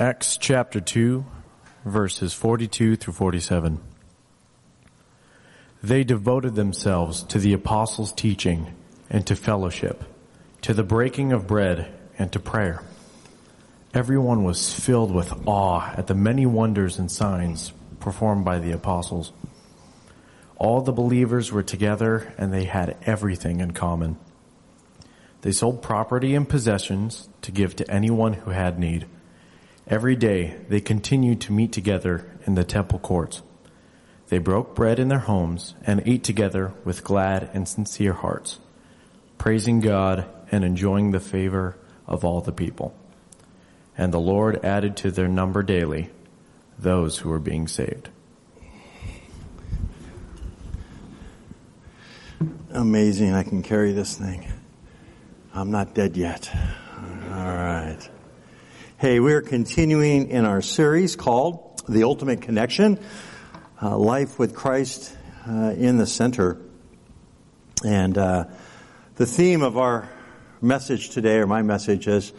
Acts chapter 2, verses 42 through 47. They devoted themselves to the apostles' teaching and to fellowship, to the breaking of bread and to prayer. Everyone was filled with awe at the many wonders and signs performed by the apostles. All the believers were together and they had everything in common. They sold property and possessions to give to anyone who had need. Every day they continued to meet together in the temple courts. They broke bread in their homes and ate together with glad and sincere hearts, praising God and enjoying the favor of all the people. And the Lord added to their number daily those who were being saved. Amazing, I can carry this thing. I'm not dead yet. Hey, we're continuing in our series called The Ultimate Connection uh, Life with Christ uh, in the Center. And uh, the theme of our message today, or my message, is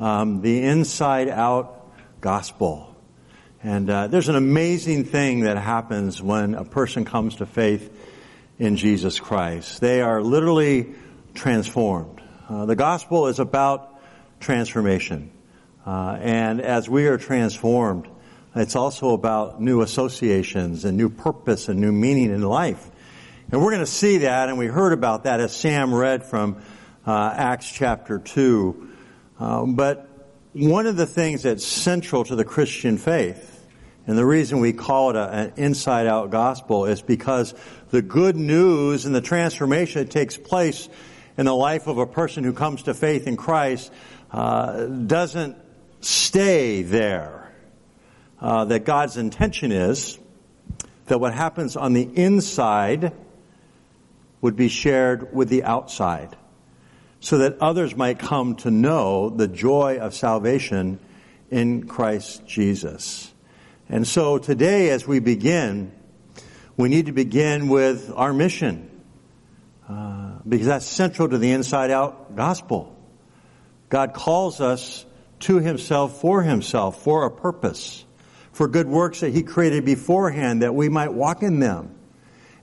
um, the inside out gospel. And uh, there's an amazing thing that happens when a person comes to faith in Jesus Christ. They are literally transformed. Uh, the gospel is about transformation. Uh, and as we are transformed, it's also about new associations and new purpose and new meaning in life. And we're going to see that, and we heard about that as Sam read from uh, Acts chapter 2. Um, but one of the things that's central to the Christian faith, and the reason we call it a, an inside out gospel is because the good news and the transformation that takes place in the life of a person who comes to faith in Christ uh, doesn't stay there. Uh, that God's intention is that what happens on the inside would be shared with the outside so that others might come to know the joy of salvation in Christ Jesus. And so today as we begin, we need to begin with our mission. Uh, because that's central to the inside out gospel. God calls us to himself for himself, for a purpose, for good works that he created beforehand that we might walk in them.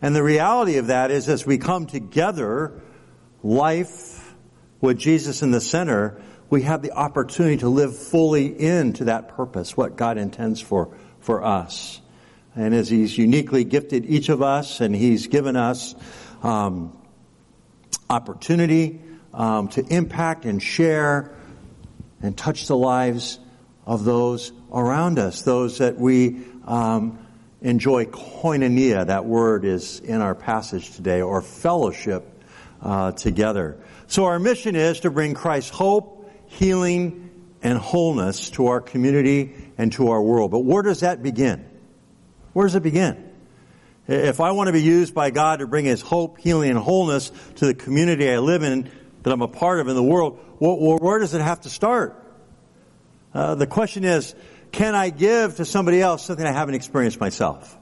And the reality of that is as we come together, life with Jesus in the center, we have the opportunity to live fully into that purpose, what God intends for, for us. And as He's uniquely gifted each of us and He's given us, um, opportunity, um, to impact and share and touch the lives of those around us, those that we um, enjoy koinonia. That word is in our passage today, or fellowship uh, together. So our mission is to bring Christ's hope, healing, and wholeness to our community and to our world. But where does that begin? Where does it begin? If I want to be used by God to bring His hope, healing, and wholeness to the community I live in, that I'm a part of in the world, where does it have to start? Uh, the question is, can I give to somebody else something I haven't experienced myself?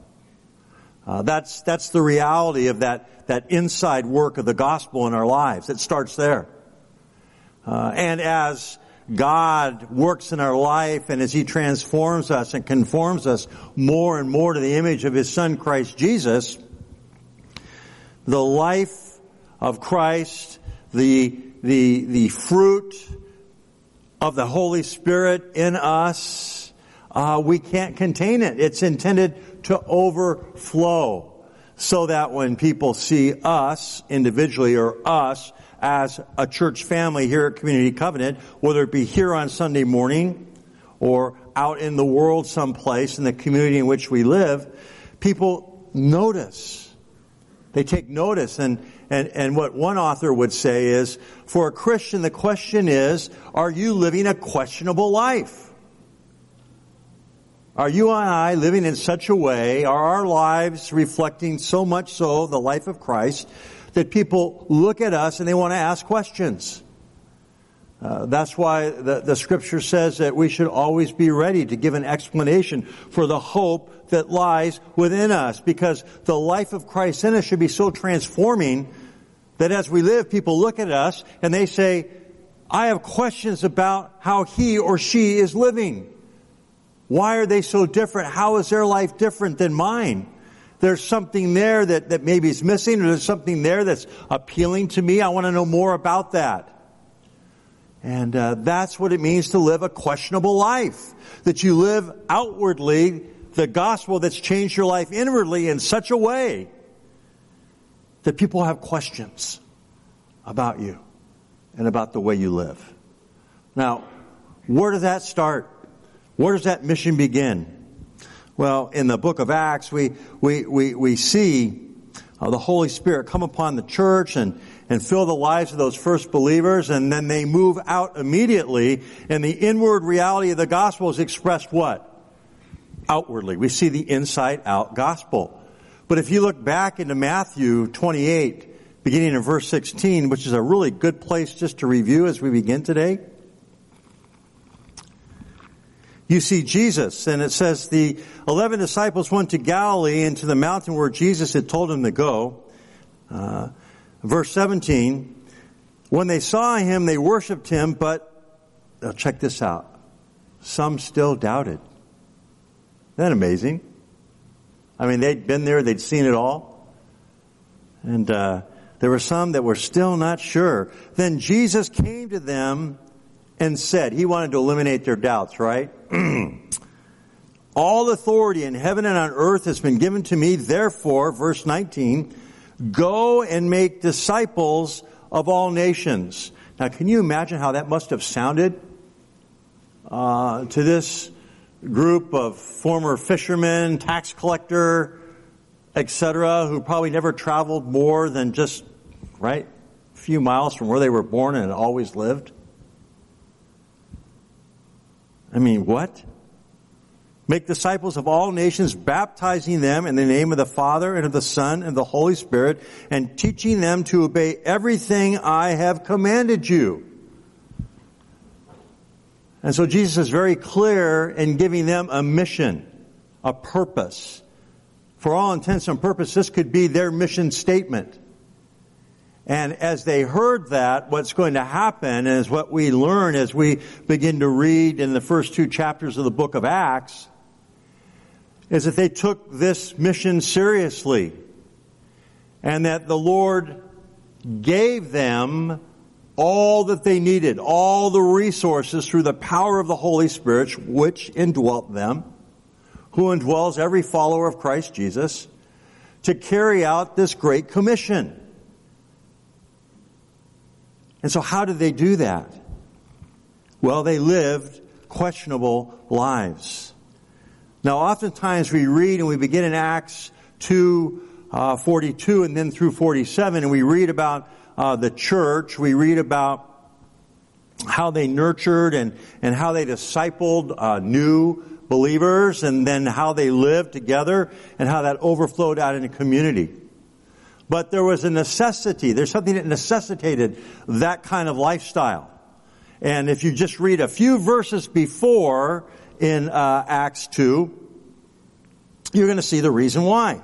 Uh, that's that's the reality of that that inside work of the gospel in our lives. It starts there. Uh, and as God works in our life and as He transforms us and conforms us more and more to the image of His Son Christ Jesus, the life of Christ the, the, the fruit of the Holy Spirit in us, uh, we can't contain it. It's intended to overflow so that when people see us individually or us as a church family here at Community Covenant, whether it be here on Sunday morning or out in the world someplace in the community in which we live, people notice. They take notice and, and, and what one author would say is, for a Christian, the question is, are you living a questionable life? Are you and I living in such a way, are our lives reflecting so much so the life of Christ that people look at us and they want to ask questions? Uh, that's why the, the scripture says that we should always be ready to give an explanation for the hope that lies within us because the life of Christ in us should be so transforming that as we live, people look at us and they say, I have questions about how he or she is living. Why are they so different? How is their life different than mine? There's something there that, that maybe is missing or there's something there that's appealing to me. I want to know more about that. And uh, that's what it means to live a questionable life. That you live outwardly the gospel that's changed your life inwardly in such a way that people have questions about you and about the way you live. Now, where does that start? Where does that mission begin? Well, in the book of Acts, we, we, we, we see uh, the Holy Spirit come upon the church and, and fill the lives of those first believers, and then they move out immediately, and the inward reality of the gospel is expressed what? Outwardly. We see the inside out gospel. But if you look back into Matthew 28, beginning in verse 16, which is a really good place just to review as we begin today, you see Jesus, and it says the eleven disciples went to Galilee and to the mountain where Jesus had told them to go. Uh, verse 17, when they saw him, they worshiped him, but, now check this out, some still doubted. Isn't that amazing? I mean, they'd been there, they'd seen it all. And uh, there were some that were still not sure. Then Jesus came to them and said, He wanted to eliminate their doubts, right? All authority in heaven and on earth has been given to me, therefore, verse 19, go and make disciples of all nations. Now, can you imagine how that must have sounded uh, to this group of former fishermen, tax collector, etc., who probably never traveled more than just right a few miles from where they were born and always lived? I mean, what? Make disciples of all nations, baptizing them in the name of the Father and of the Son and the Holy Spirit, and teaching them to obey everything I have commanded you. And so Jesus is very clear in giving them a mission, a purpose. For all intents and purposes, this could be their mission statement. And as they heard that, what's going to happen is what we learn as we begin to read in the first two chapters of the book of Acts, is that they took this mission seriously. And that the Lord gave them all that they needed, all the resources through the power of the Holy Spirit, which indwelt them, who indwells every follower of Christ Jesus, to carry out this great commission. And so how did they do that? Well, they lived questionable lives. Now, oftentimes we read and we begin in Acts 2, uh, 42 and then through 47 and we read about uh, the church. We read about how they nurtured and, and how they discipled uh, new believers and then how they lived together and how that overflowed out in a community. But there was a necessity. There's something that necessitated that kind of lifestyle. And if you just read a few verses before in uh, Acts 2, you're going to see the reason why.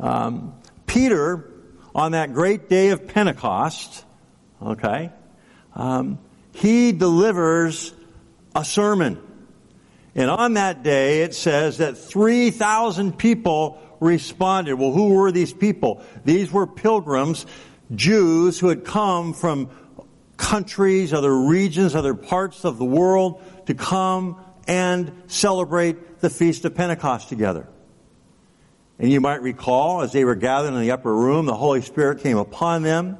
Um, Peter, on that great day of Pentecost, okay, um, he delivers a sermon. And on that day, it says that 3,000 people responded. Well, who were these people? These were pilgrims, Jews who had come from countries, other regions, other parts of the world to come and celebrate the Feast of Pentecost together. And you might recall, as they were gathered in the upper room, the Holy Spirit came upon them,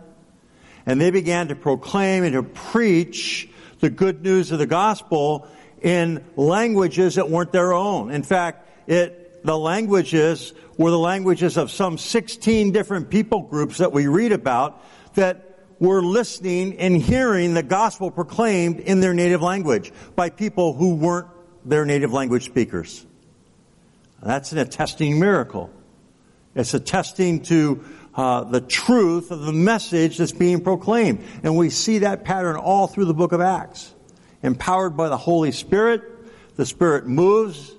and they began to proclaim and to preach the good news of the gospel in languages that weren't their own. In fact, it, the languages were the languages of some 16 different people groups that we read about that were listening and hearing the gospel proclaimed in their native language by people who weren't their native language speakers. That's an attesting miracle. It's attesting to uh, the truth of the message that's being proclaimed. And we see that pattern all through the book of Acts. Empowered by the Holy Spirit, the Spirit moves.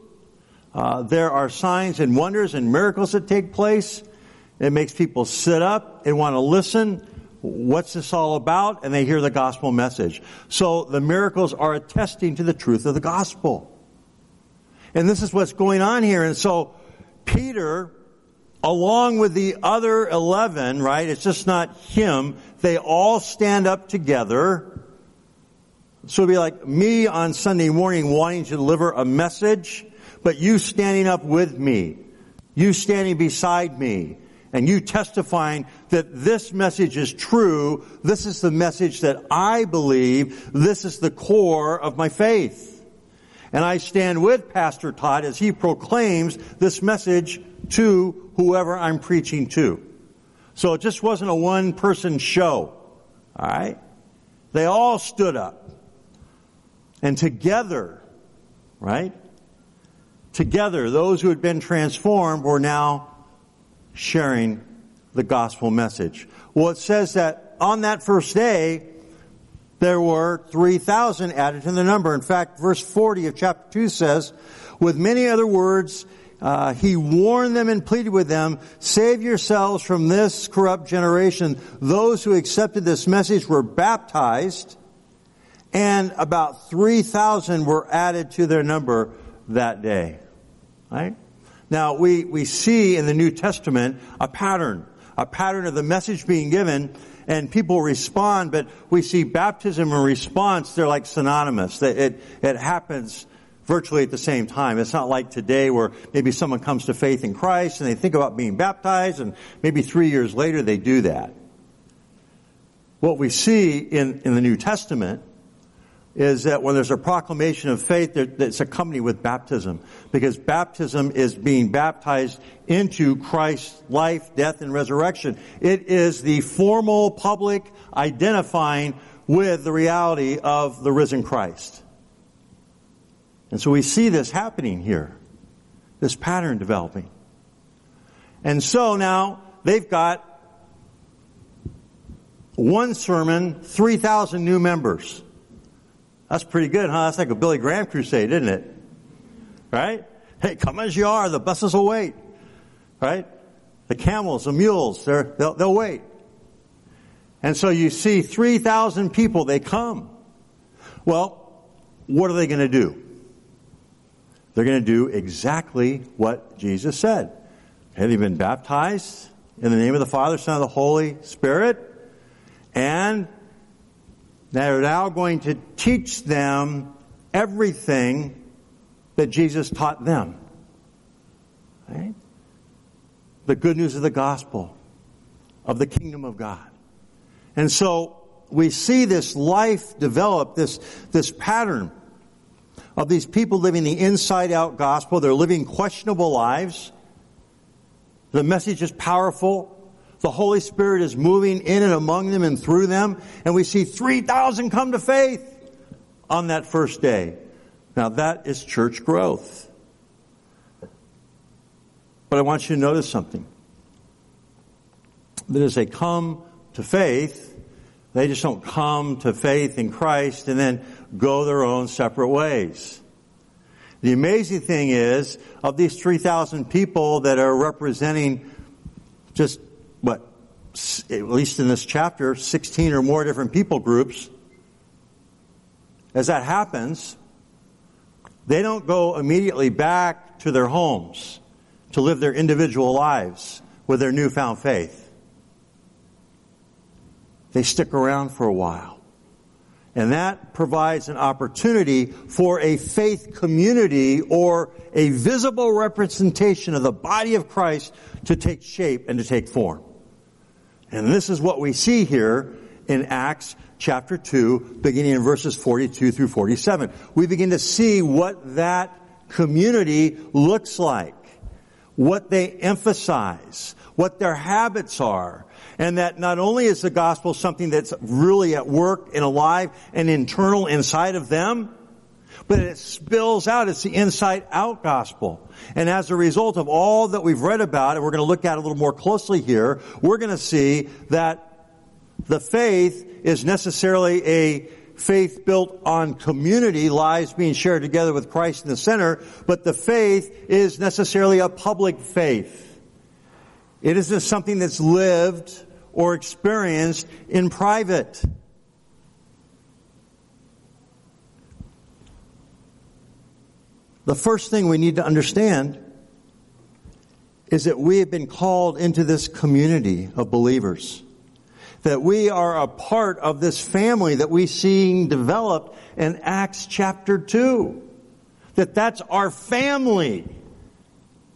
Uh, there are signs and wonders and miracles that take place. It makes people sit up and want to listen. What's this all about? And they hear the gospel message. So the miracles are attesting to the truth of the gospel. And this is what's going on here. And so Peter, along with the other 11, right? It's just not him. They all stand up together. So it'd be like me on Sunday morning wanting to deliver a message, but you standing up with me. You standing beside me and you testifying that this message is true, this is the message that I believe, this is the core of my faith. And I stand with Pastor Todd as he proclaims this message to whoever I'm preaching to. So it just wasn't a one person show. Alright? They all stood up. And together, right? Together, those who had been transformed were now sharing the gospel message. Well, it says that on that first day, there were 3,000 added to the number. In fact, verse 40 of chapter 2 says, with many other words, uh, he warned them and pleaded with them, save yourselves from this corrupt generation. Those who accepted this message were baptized, and about 3,000 were added to their number that day. Right? Now, we, we see in the New Testament a pattern, a pattern of the message being given and people respond, but we see baptism and response, they're like synonymous. It, it happens virtually at the same time. It's not like today where maybe someone comes to faith in Christ and they think about being baptized and maybe three years later they do that. What we see in, in the New Testament is that when there's a proclamation of faith, it's accompanied with baptism. Because baptism is being baptized into Christ's life, death, and resurrection. It is the formal public identifying with the reality of the risen Christ. And so we see this happening here. This pattern developing. And so now they've got one sermon, 3,000 new members. That's pretty good, huh? That's like a Billy Graham crusade, isn't it? Right? Hey, come as you are. The buses will wait. Right? The camels, the mules, they'll, they'll wait. And so you see 3,000 people, they come. Well, what are they going to do? They're going to do exactly what Jesus said. Have you been baptized in the name of the Father, Son, and the Holy Spirit? And they're now going to teach them everything that Jesus taught them. Right? The good news of the gospel, of the kingdom of God. And so we see this life develop, this, this pattern of these people living the inside out gospel. They're living questionable lives. The message is powerful. The Holy Spirit is moving in and among them and through them. And we see 3,000 come to faith on that first day. Now that is church growth. But I want you to notice something. That as they come to faith, they just don't come to faith in Christ and then go their own separate ways. The amazing thing is, of these 3,000 people that are representing just what, at least in this chapter, 16 or more different people groups. As that happens, they don't go immediately back to their homes to live their individual lives with their newfound faith. They stick around for a while. And that provides an opportunity for a faith community or a visible representation of the body of Christ to take shape and to take form. And this is what we see here in Acts chapter 2, beginning in verses 42 through 47. We begin to see what that community looks like, what they emphasize, what their habits are, and that not only is the gospel something that's really at work and alive and internal inside of them, but it spills out. It's the inside out gospel. And as a result of all that we've read about, and we're going to look at a little more closely here, we're going to see that the faith is necessarily a faith built on community, lives being shared together with Christ in the center, but the faith is necessarily a public faith. It isn't something that's lived or experienced in private. The first thing we need to understand is that we have been called into this community of believers. That we are a part of this family that we see developed in Acts chapter 2. That that's our family.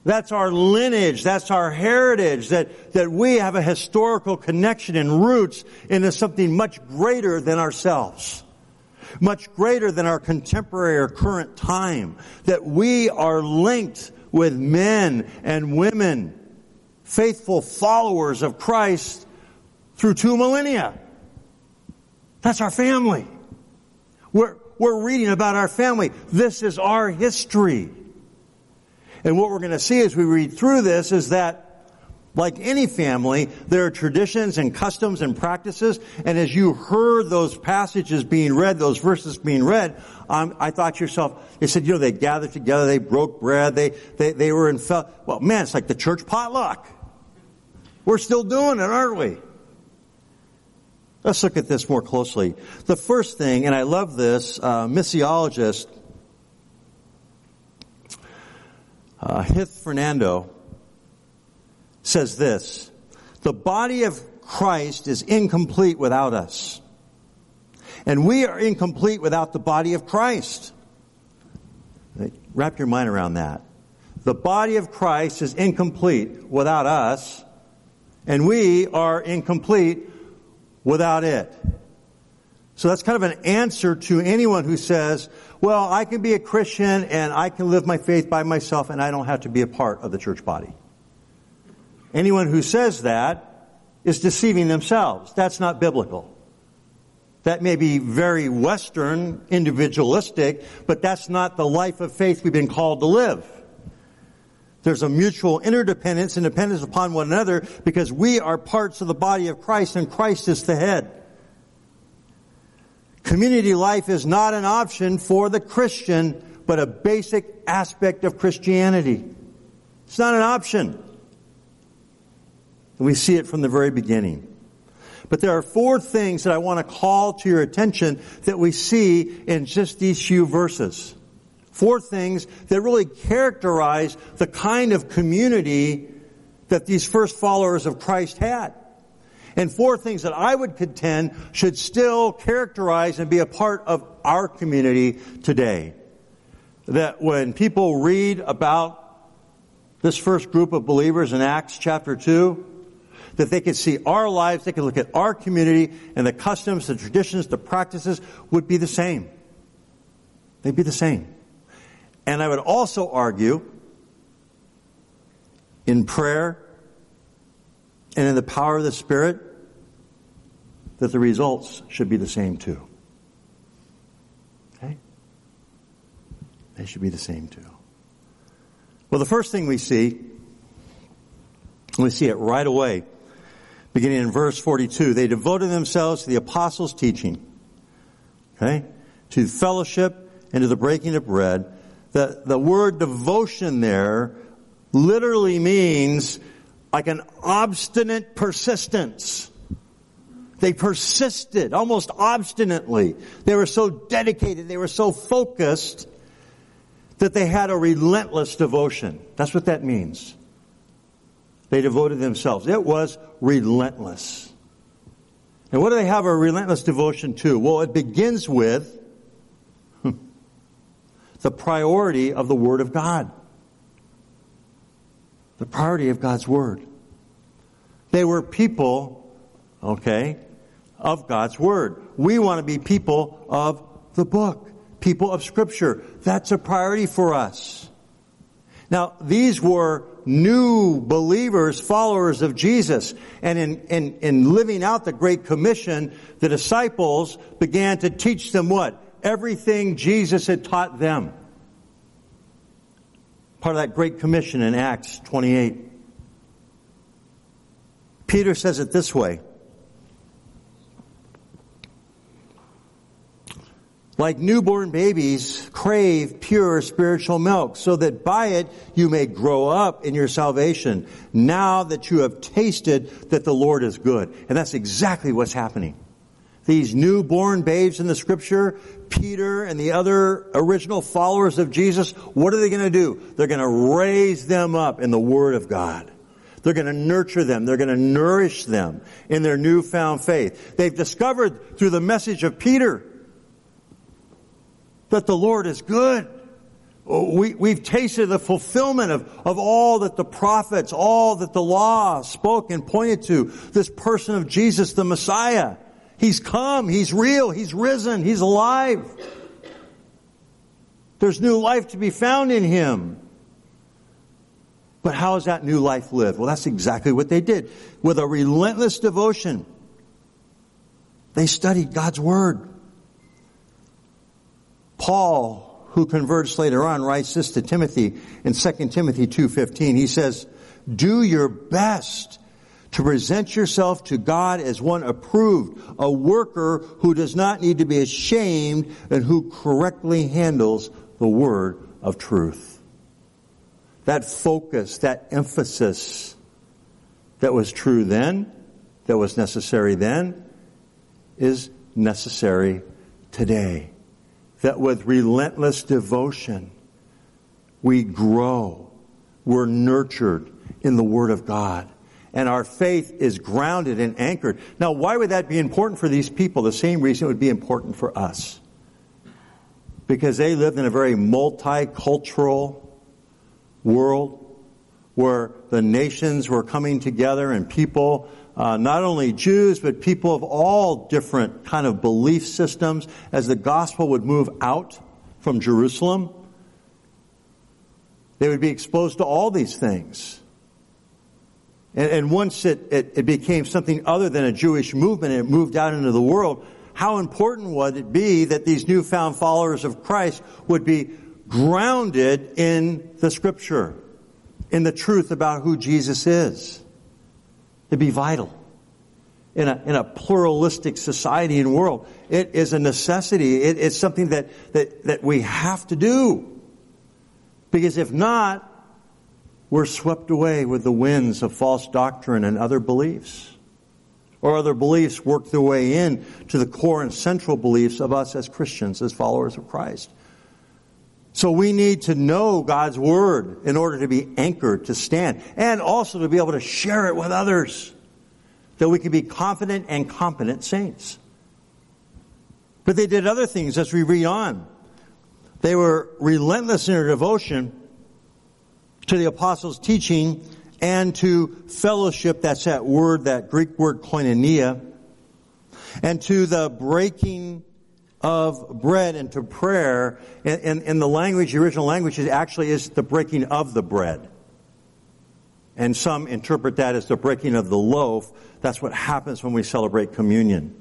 That's our lineage. That's our heritage. That, that we have a historical connection and roots into something much greater than ourselves. Much greater than our contemporary or current time. That we are linked with men and women, faithful followers of Christ through two millennia. That's our family. We're, we're reading about our family. This is our history. And what we're going to see as we read through this is that like any family, there are traditions and customs and practices. And as you heard those passages being read, those verses being read, um, I thought to yourself, they said, you know, they gathered together, they broke bread, they, they, they were in, fel- well, man, it's like the church potluck. We're still doing it, aren't we? Let's look at this more closely. The first thing, and I love this, uh, missiologist uh, Ajith Fernando says this, the body of Christ is incomplete without us. And we are incomplete without the body of Christ. Wrap your mind around that. The body of Christ is incomplete without us, and we are incomplete without it. So that's kind of an answer to anyone who says, well, I can be a Christian and I can live my faith by myself and I don't have to be a part of the church body. Anyone who says that is deceiving themselves. That's not biblical. That may be very Western, individualistic, but that's not the life of faith we've been called to live. There's a mutual interdependence and dependence upon one another because we are parts of the body of Christ and Christ is the head. Community life is not an option for the Christian, but a basic aspect of Christianity. It's not an option. We see it from the very beginning. But there are four things that I want to call to your attention that we see in just these few verses. Four things that really characterize the kind of community that these first followers of Christ had and four things that I would contend should still characterize and be a part of our community today. That when people read about this first group of believers in Acts chapter 2, that they could see our lives, they could look at our community, and the customs, the traditions, the practices would be the same. They'd be the same. And I would also argue in prayer and in the power of the Spirit that the results should be the same too. Okay? They should be the same too. Well, the first thing we see, we see it right away, beginning in verse 42. They devoted themselves to the apostles' teaching, okay, to fellowship and to the breaking of bread. The, the word devotion there literally means like an obstinate persistence. They persisted almost obstinately. They were so dedicated, they were so focused that they had a relentless devotion. That's what that means. They devoted themselves. It was relentless. And what do they have a relentless devotion to? Well, it begins with the priority of the Word of God. The priority of God's Word. They were people, okay, of God's Word. We want to be people of the book, people of Scripture. That's a priority for us. Now, these were new believers, followers of Jesus. And in, in, in living out the Great Commission, the disciples began to teach them what? everything Jesus had taught them. Part of that Great Commission in Acts 28. Peter says it this way. Like newborn babies crave pure spiritual milk so that by it you may grow up in your salvation now that you have tasted that the Lord is good. And that's exactly what's happening. These newborn babes in the scripture, Peter and the other original followers of Jesus, what are they going to do? They're going to raise them up in the Word of God. They're going to nurture them. They're going to nourish them in their newfound faith. They've discovered through the message of Peter that the Lord is good. Oh, we, we've tasted the fulfillment of, of all that the prophets, all that the law spoke and pointed to. This person of Jesus, the Messiah. He's come. He's real. He's risen. He's alive. There's new life to be found in Him. But how is that new life lived? Well, that's exactly what they did. With a relentless devotion, they studied God's Word. Paul, who converts later on, writes this to Timothy in 2 Timothy 2.15. He says, do your best to present yourself to God as one approved, a worker who does not need to be ashamed and who correctly handles the word of truth. That focus, that emphasis that was true then, that was necessary then, is necessary today that with relentless devotion, we grow, we're nurtured in the Word of God. And our faith is grounded and anchored. Now, why would that be important for these people? The same reason it would be important for us. Because they lived in a very multicultural world where the nations were coming together and people uh, not only Jews, but people of all different kind of belief systems as the gospel would move out from Jerusalem. They would be exposed to all these things. And, and once it, it, it became something other than a Jewish movement and it moved out into the world, how important would it be that these newfound followers of Christ would be grounded in the scripture, in the truth about who Jesus is? To be vital in a, in a pluralistic society and world. It is a necessity. It, it's something that, that, that we have to do. Because if not, we're swept away with the winds of false doctrine and other beliefs. Or other beliefs work their way in to the core and central beliefs of us as Christians, as followers of Christ. So we need to know God's Word in order to be anchored, to stand, and also to be able to share it with others. That we can be confident and competent saints. But they did other things as we read on. They were relentless in their devotion to the apostles' teaching and to fellowship, that's that word, that Greek word koinonia, and to the breaking of bread and to prayer in, in, in, the language, the original language is actually is the breaking of the bread. And some interpret that as the breaking of the loaf. That's what happens when we celebrate communion.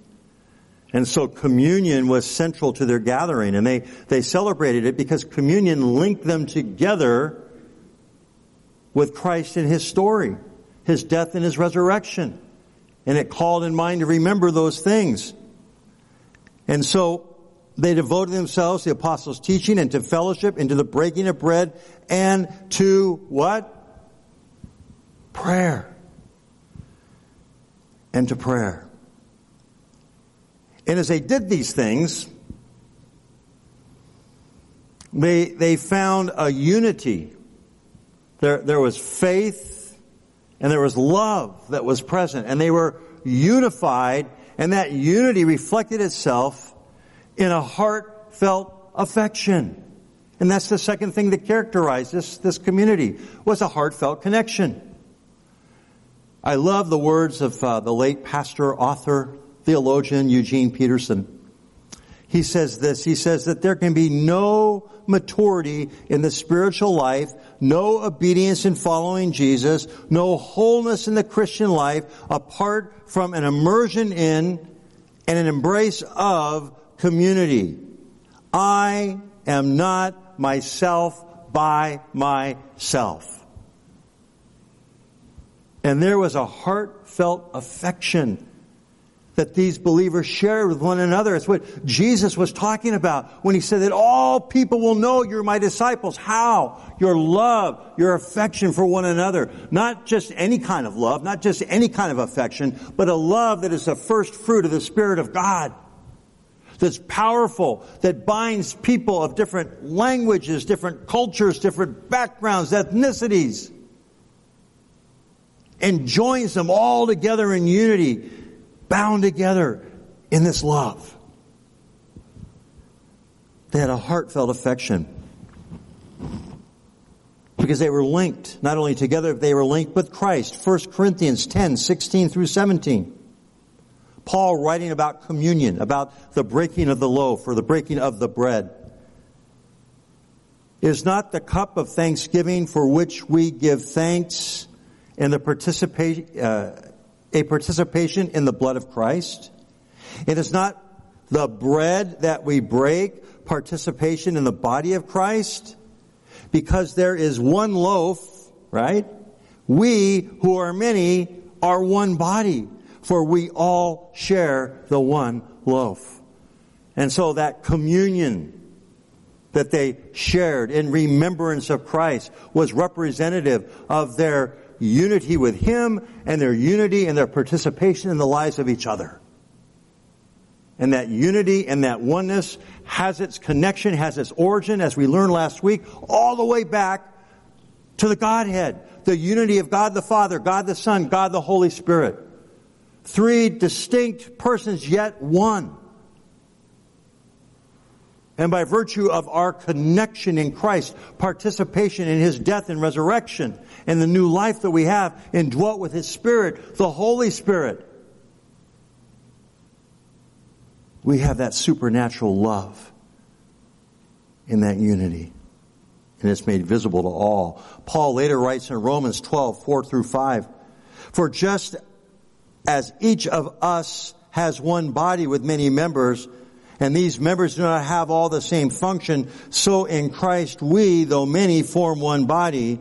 And so communion was central to their gathering and they, they celebrated it because communion linked them together with Christ and His story, His death and His resurrection. And it called in mind to remember those things. And so they devoted themselves to the apostles' teaching and to fellowship and to the breaking of bread and to what? Prayer. And to prayer. And as they did these things, they, they found a unity. There, there was faith and there was love that was present and they were unified and that unity reflected itself in a heartfelt affection. And that's the second thing that characterized this, this community was a heartfelt connection. I love the words of uh, the late pastor, author, theologian Eugene Peterson. He says this, he says that there can be no maturity in the spiritual life, no obedience in following Jesus, no wholeness in the Christian life apart from an immersion in and an embrace of community. I am not myself by myself. And there was a heartfelt affection that these believers shared with one another. It's what Jesus was talking about when he said that all people will know you're my disciples. How? Your love, your affection for one another. Not just any kind of love, not just any kind of affection, but a love that is the first fruit of the Spirit of God. That's powerful, that binds people of different languages, different cultures, different backgrounds, ethnicities, and joins them all together in unity bound together in this love. They had a heartfelt affection because they were linked, not only together, they were linked with Christ. 1 Corinthians 10, 16 through 17. Paul writing about communion, about the breaking of the loaf or the breaking of the bread. Is not the cup of thanksgiving for which we give thanks and the participation, uh, a participation in the blood of Christ. It is not the bread that we break, participation in the body of Christ, because there is one loaf, right? We who are many are one body, for we all share the one loaf. And so that communion that they shared in remembrance of Christ was representative of their unity with Him and their unity and their participation in the lives of each other. And that unity and that oneness has its connection, has its origin, as we learned last week, all the way back to the Godhead. The unity of God the Father, God the Son, God the Holy Spirit. Three distinct persons, yet one. And by virtue of our connection in Christ, participation in His death and resurrection, and the new life that we have indwelt with His Spirit, the Holy Spirit, we have that supernatural love in that unity. And it's made visible to all. Paul later writes in Romans 12, 4 through 5, For just as each of us has one body with many members, and these members do not have all the same function, so in Christ we, though many, form one body.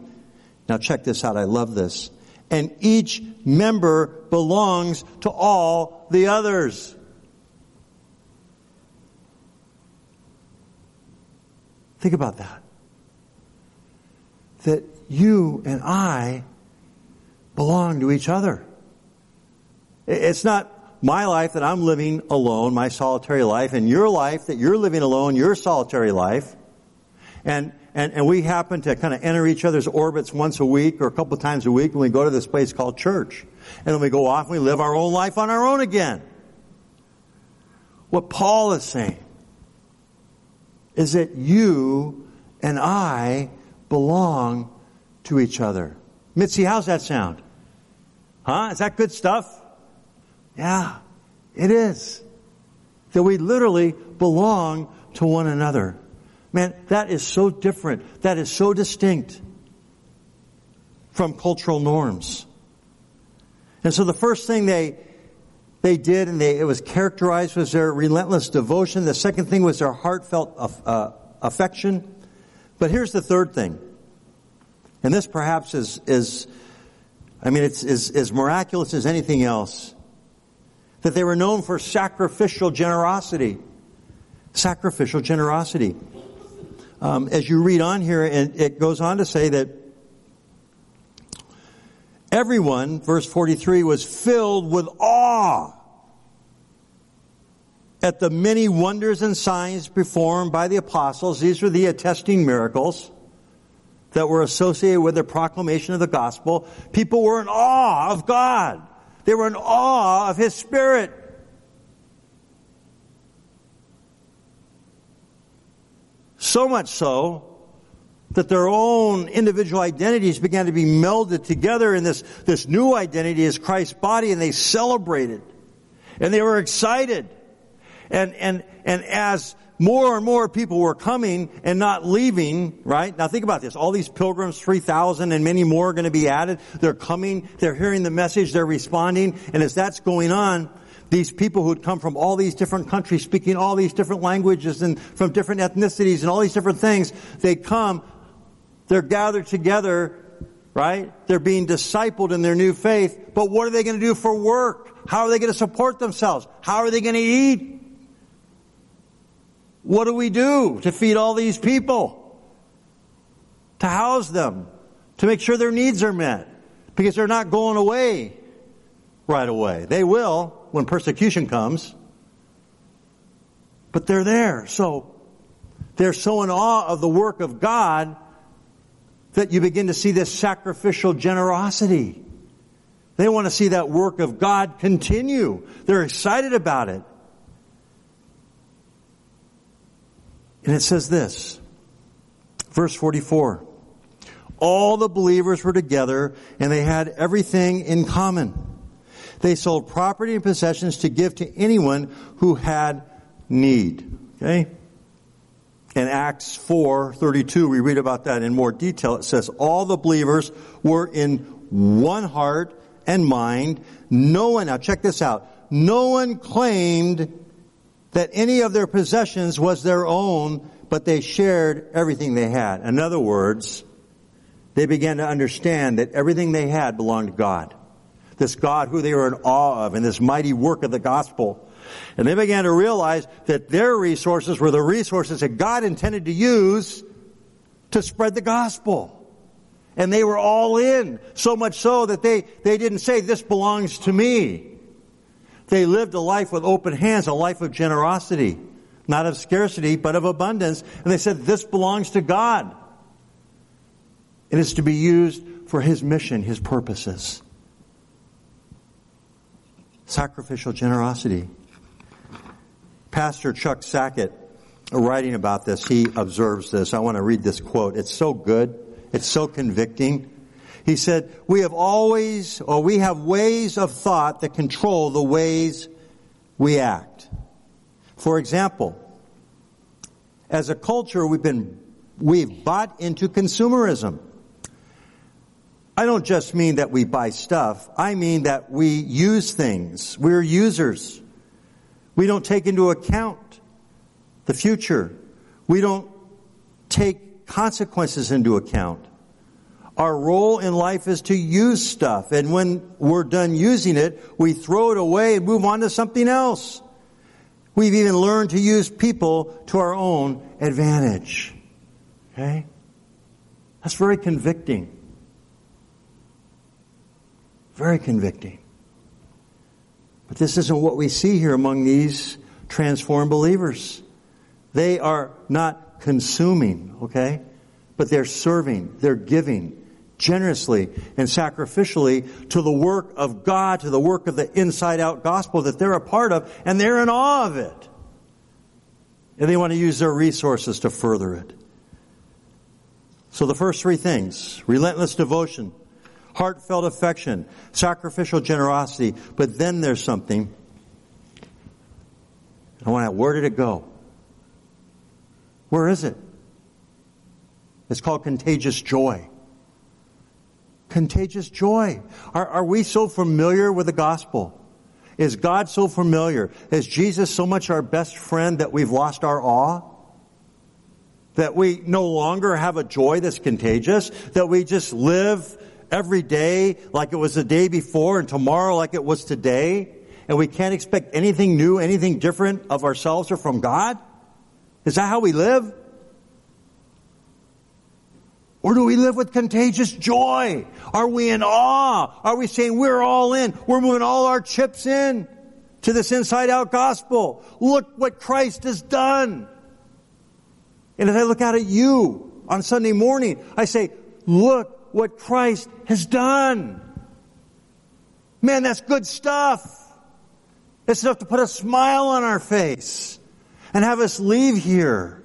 Now check this out, I love this. And each member belongs to all the others. Think about that. That you and I belong to each other. It's not my life that I'm living alone, my solitary life, and your life that you're living alone, your solitary life. And, and, and we happen to kind of enter each other's orbits once a week or a couple times a week when we go to this place called church. And then we go off and we live our own life on our own again. What Paul is saying is that you and I belong to each other. Mitzi, how's that sound? Huh? Is that good stuff? Yeah, it is. That we literally belong to one another. Man, that is so different. That is so distinct from cultural norms. And so the first thing they they did, and they, it was characterized was their relentless devotion. The second thing was their heartfelt uh, affection. But here's the third thing, and this perhaps is is, I mean, it's is as miraculous as anything else that they were known for sacrificial generosity. Sacrificial generosity. Um, as you read on here, and it goes on to say that everyone, verse 43, was filled with awe at the many wonders and signs performed by the apostles. These were the attesting miracles that were associated with the proclamation of the gospel. People were in awe of God. They were in awe of His Spirit. So much so that their own individual identities began to be melded together in this, this new identity as Christ's body and they celebrated. And they were excited. And, and, and as more and more people were coming and not leaving, right? Now think about this. All these pilgrims, 3,000 and many more are going to be added. They're coming, they're hearing the message, they're responding, and as that's going on, these people who'd come from all these different countries, speaking all these different languages and from different ethnicities and all these different things, they come, they're gathered together, right? They're being discipled in their new faith, but what are they going to do for work? How are they going to support themselves? How are they going to eat? What do we do to feed all these people? To house them? To make sure their needs are met? Because they're not going away right away. They will when persecution comes. But they're there. So they're so in awe of the work of God that you begin to see this sacrificial generosity. They want to see that work of God continue. They're excited about it. And it says this, verse 44. All the believers were together and they had everything in common. They sold property and possessions to give to anyone who had need. Okay? In Acts 4:32 we read about that in more detail. It says all the believers were in one heart and mind. No one now check this out. No one claimed that any of their possessions was their own, but they shared everything they had. In other words, they began to understand that everything they had belonged to God. This God who they were in awe of and this mighty work of the gospel. And they began to realize that their resources were the resources that God intended to use to spread the gospel. And they were all in, so much so that they, they didn't say, this belongs to me. They lived a life with open hands, a life of generosity, not of scarcity, but of abundance. And they said, this belongs to God. It is to be used for His mission, His purposes. Sacrificial generosity. Pastor Chuck Sackett, uh, writing about this, he observes this. I want to read this quote. It's so good. It's so convicting. He said, we have always, or we have ways of thought that control the ways we act. For example, as a culture, we've been, we've bought into consumerism. I don't just mean that we buy stuff. I mean that we use things. We're users. We don't take into account the future. We don't take consequences into account. Our role in life is to use stuff. And when we're done using it, we throw it away and move on to something else. We've even learned to use people to our own advantage. Okay? That's very convicting. Very convicting. But this isn't what we see here among these transformed believers. They are not consuming, okay? But they're serving, they're giving generously and sacrificially to the work of God, to the work of the inside out gospel that they're a part of, and they're in awe of it. And they want to use their resources to further it. So the first three things, relentless devotion, heartfelt affection, sacrificial generosity. But then there's something. I want to, where did it go? Where is it? It's called contagious joy. Contagious joy. Are, are we so familiar with the gospel? Is God so familiar? Is Jesus so much our best friend that we've lost our awe? That we no longer have a joy that's contagious? That we just live every day like it was the day before and tomorrow like it was today, and we can't expect anything new, anything different of ourselves or from God? Is that how we live? Or do we live with contagious joy? Are we in awe? Are we saying we're all in? We're moving all our chips in to this inside out gospel. Look what Christ has done. And as I look out at you on Sunday morning, I say, look what Christ has done. Man, that's good stuff. It's enough to put a smile on our face and have us leave here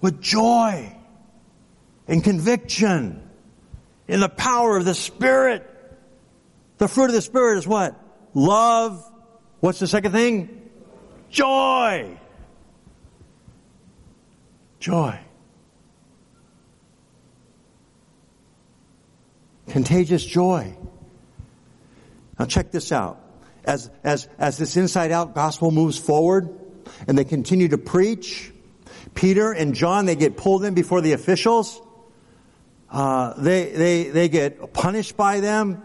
with joy and conviction in the power of the Spirit. The fruit of the Spirit is what? Love. What's the second thing? Joy. Joy. Contagious joy. Now check this out. as, as, as this inside out gospel moves forward and they continue to preach, Peter and John, they get pulled in before the officials. Uh, they, they, they get punished by them,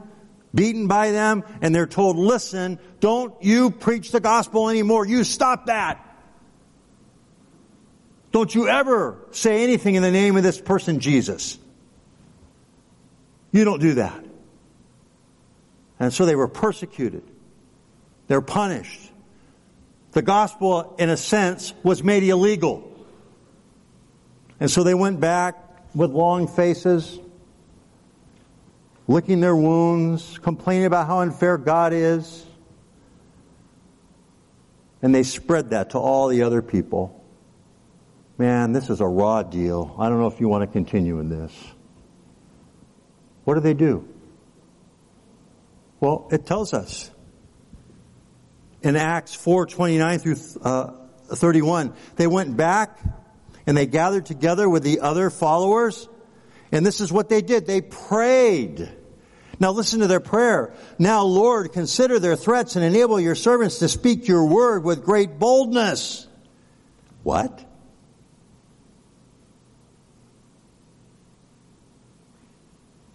beaten by them, and they're told, listen, don't you preach the gospel anymore. You stop that. Don't you ever say anything in the name of this person, Jesus. You don't do that. And so they were persecuted. They're punished. The gospel, in a sense, was made illegal. And so they went back with long faces, licking their wounds, complaining about how unfair God is. And they spread that to all the other people. Man, this is a raw deal. I don't know if you want to continue in this. What do they do? Well, it tells us in Acts 4, 29 through uh, 31, they went back and they gathered together with the other followers. And this is what they did. They prayed. Now listen to their prayer. Now Lord, consider their threats and enable your servants to speak your word with great boldness. What?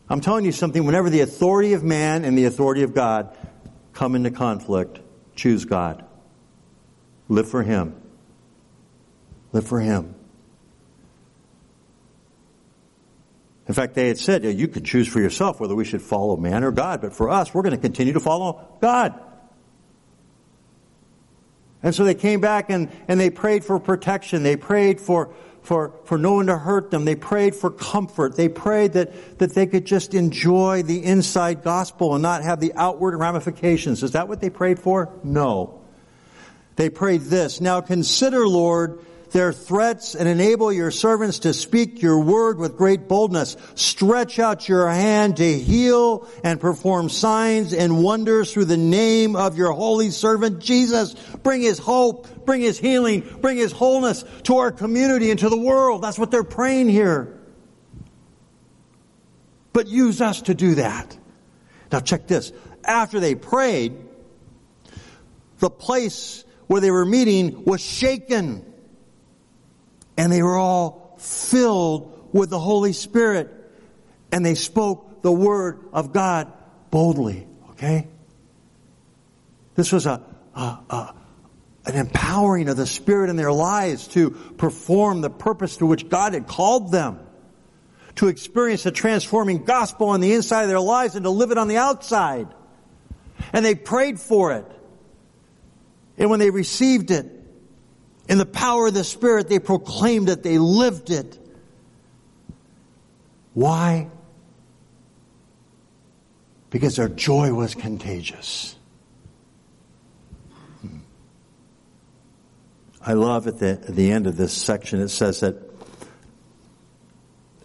I'm telling you something, whenever the authority of man and the authority of God come into conflict, choose God. Live for Him. Live for Him. In fact, they had said, you could choose for yourself whether we should follow man or God, but for us, we're going to continue to follow God. And so they came back and, and they prayed for protection. They prayed for, for, for no one to hurt them. They prayed for comfort. They prayed that, that they could just enjoy the inside gospel and not have the outward ramifications. Is that what they prayed for? No. They prayed this. Now consider, Lord, their threats and enable your servants to speak your word with great boldness. Stretch out your hand to heal and perform signs and wonders through the name of your holy servant Jesus. Bring his hope, bring his healing, bring his wholeness to our community and to the world. That's what they're praying here. But use us to do that. Now check this. After they prayed, the place where they were meeting was shaken and they were all filled with the Holy Spirit and they spoke the word of God boldly. Okay? This was a, a, a, an empowering of the Spirit in their lives to perform the purpose to which God had called them. To experience the transforming gospel on the inside of their lives and to live it on the outside. And they prayed for it. And when they received it, in the power of the Spirit, they proclaimed it, they lived it. Why? Because their joy was contagious. Hmm. I love at the, at the end of this section, it says that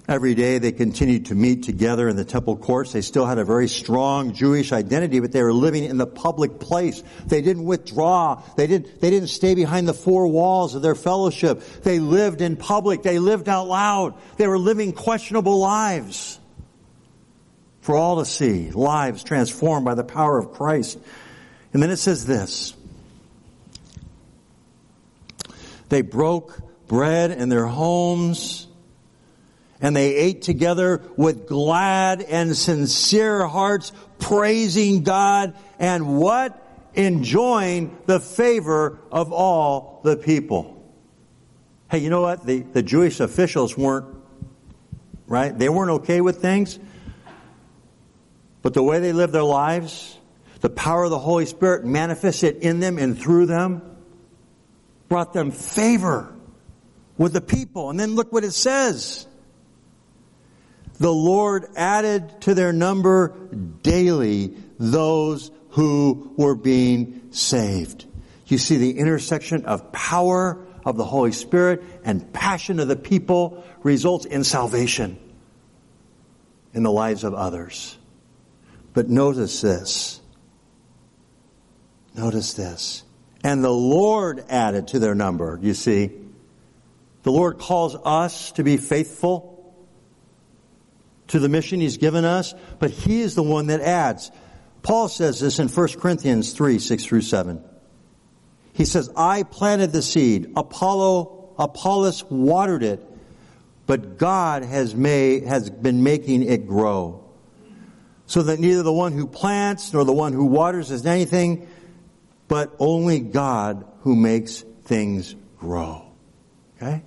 Every day they continued to meet together in the temple courts. They still had a very strong Jewish identity, but they were living in the public place. They didn't withdraw. They didn't, they didn't stay behind the four walls of their fellowship. They lived in public. They lived out loud. They were living questionable lives for all to see. Lives transformed by the power of Christ. And then it says this. They broke bread in their homes and they ate together with glad and sincere hearts, praising God and what? Enjoying the favor of all the people. Hey, you know what? The, the Jewish officials weren't, right? They weren't okay with things. But the way they lived their lives, the power of the Holy Spirit manifested in them and through them, brought them favor with the people. And then look what it says the Lord added to their number daily those who were being saved. You see the intersection of power of the Holy Spirit and passion of the people results in salvation in the lives of others. But notice this. Notice this. And the Lord added to their number, you see. The Lord calls us to be faithful to the mission He's given us, but He is the one that adds. Paul says this in 1 Corinthians 3, 6 through 7. He says, I planted the seed, Apollo, Apollos watered it, but God has made, has been making it grow. So that neither the one who plants nor the one who waters is anything, but only God who makes things grow. Okay?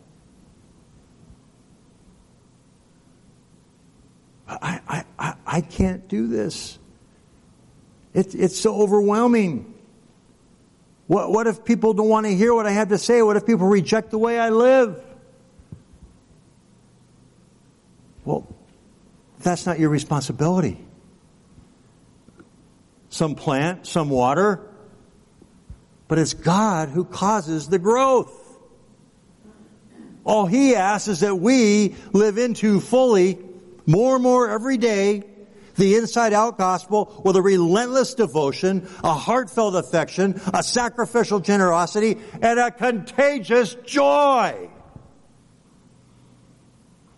I, I, I, can't do this. It, it's so overwhelming. What, what if people don't want to hear what I have to say? What if people reject the way I live? Well, that's not your responsibility. Some plant, some water, but it's God who causes the growth. All He asks is that we live into fully, more and more every day, the inside out gospel with a relentless devotion, a heartfelt affection, a sacrificial generosity, and a contagious joy.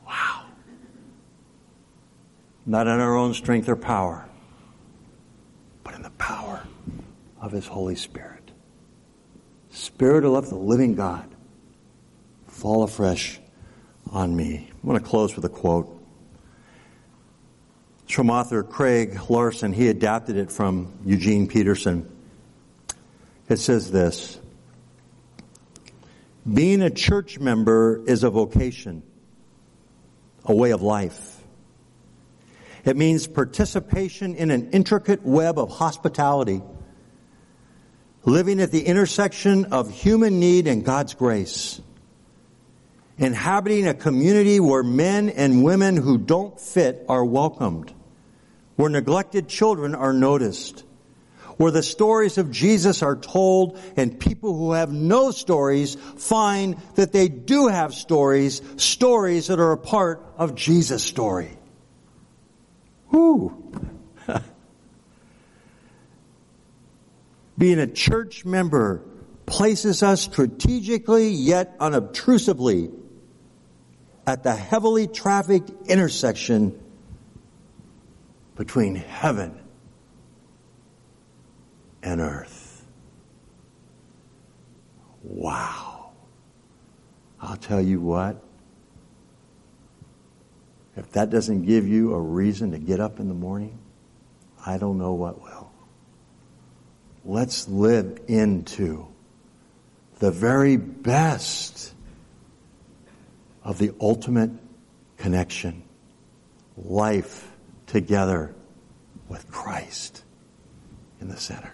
Wow. Not in our own strength or power, but in the power of His Holy Spirit. Spirit of love, the living God, fall afresh on me. I want to close with a quote. From author Craig Larson. He adapted it from Eugene Peterson. It says this Being a church member is a vocation, a way of life. It means participation in an intricate web of hospitality, living at the intersection of human need and God's grace inhabiting a community where men and women who don't fit are welcomed, where neglected children are noticed, where the stories of Jesus are told and people who have no stories find that they do have stories, stories that are a part of Jesus' story. Whoo! Being a church member places us strategically yet unobtrusively at the heavily trafficked intersection between heaven and earth. Wow. I'll tell you what. If that doesn't give you a reason to get up in the morning, I don't know what will. Let's live into the very best of the ultimate connection. Life together with Christ in the center.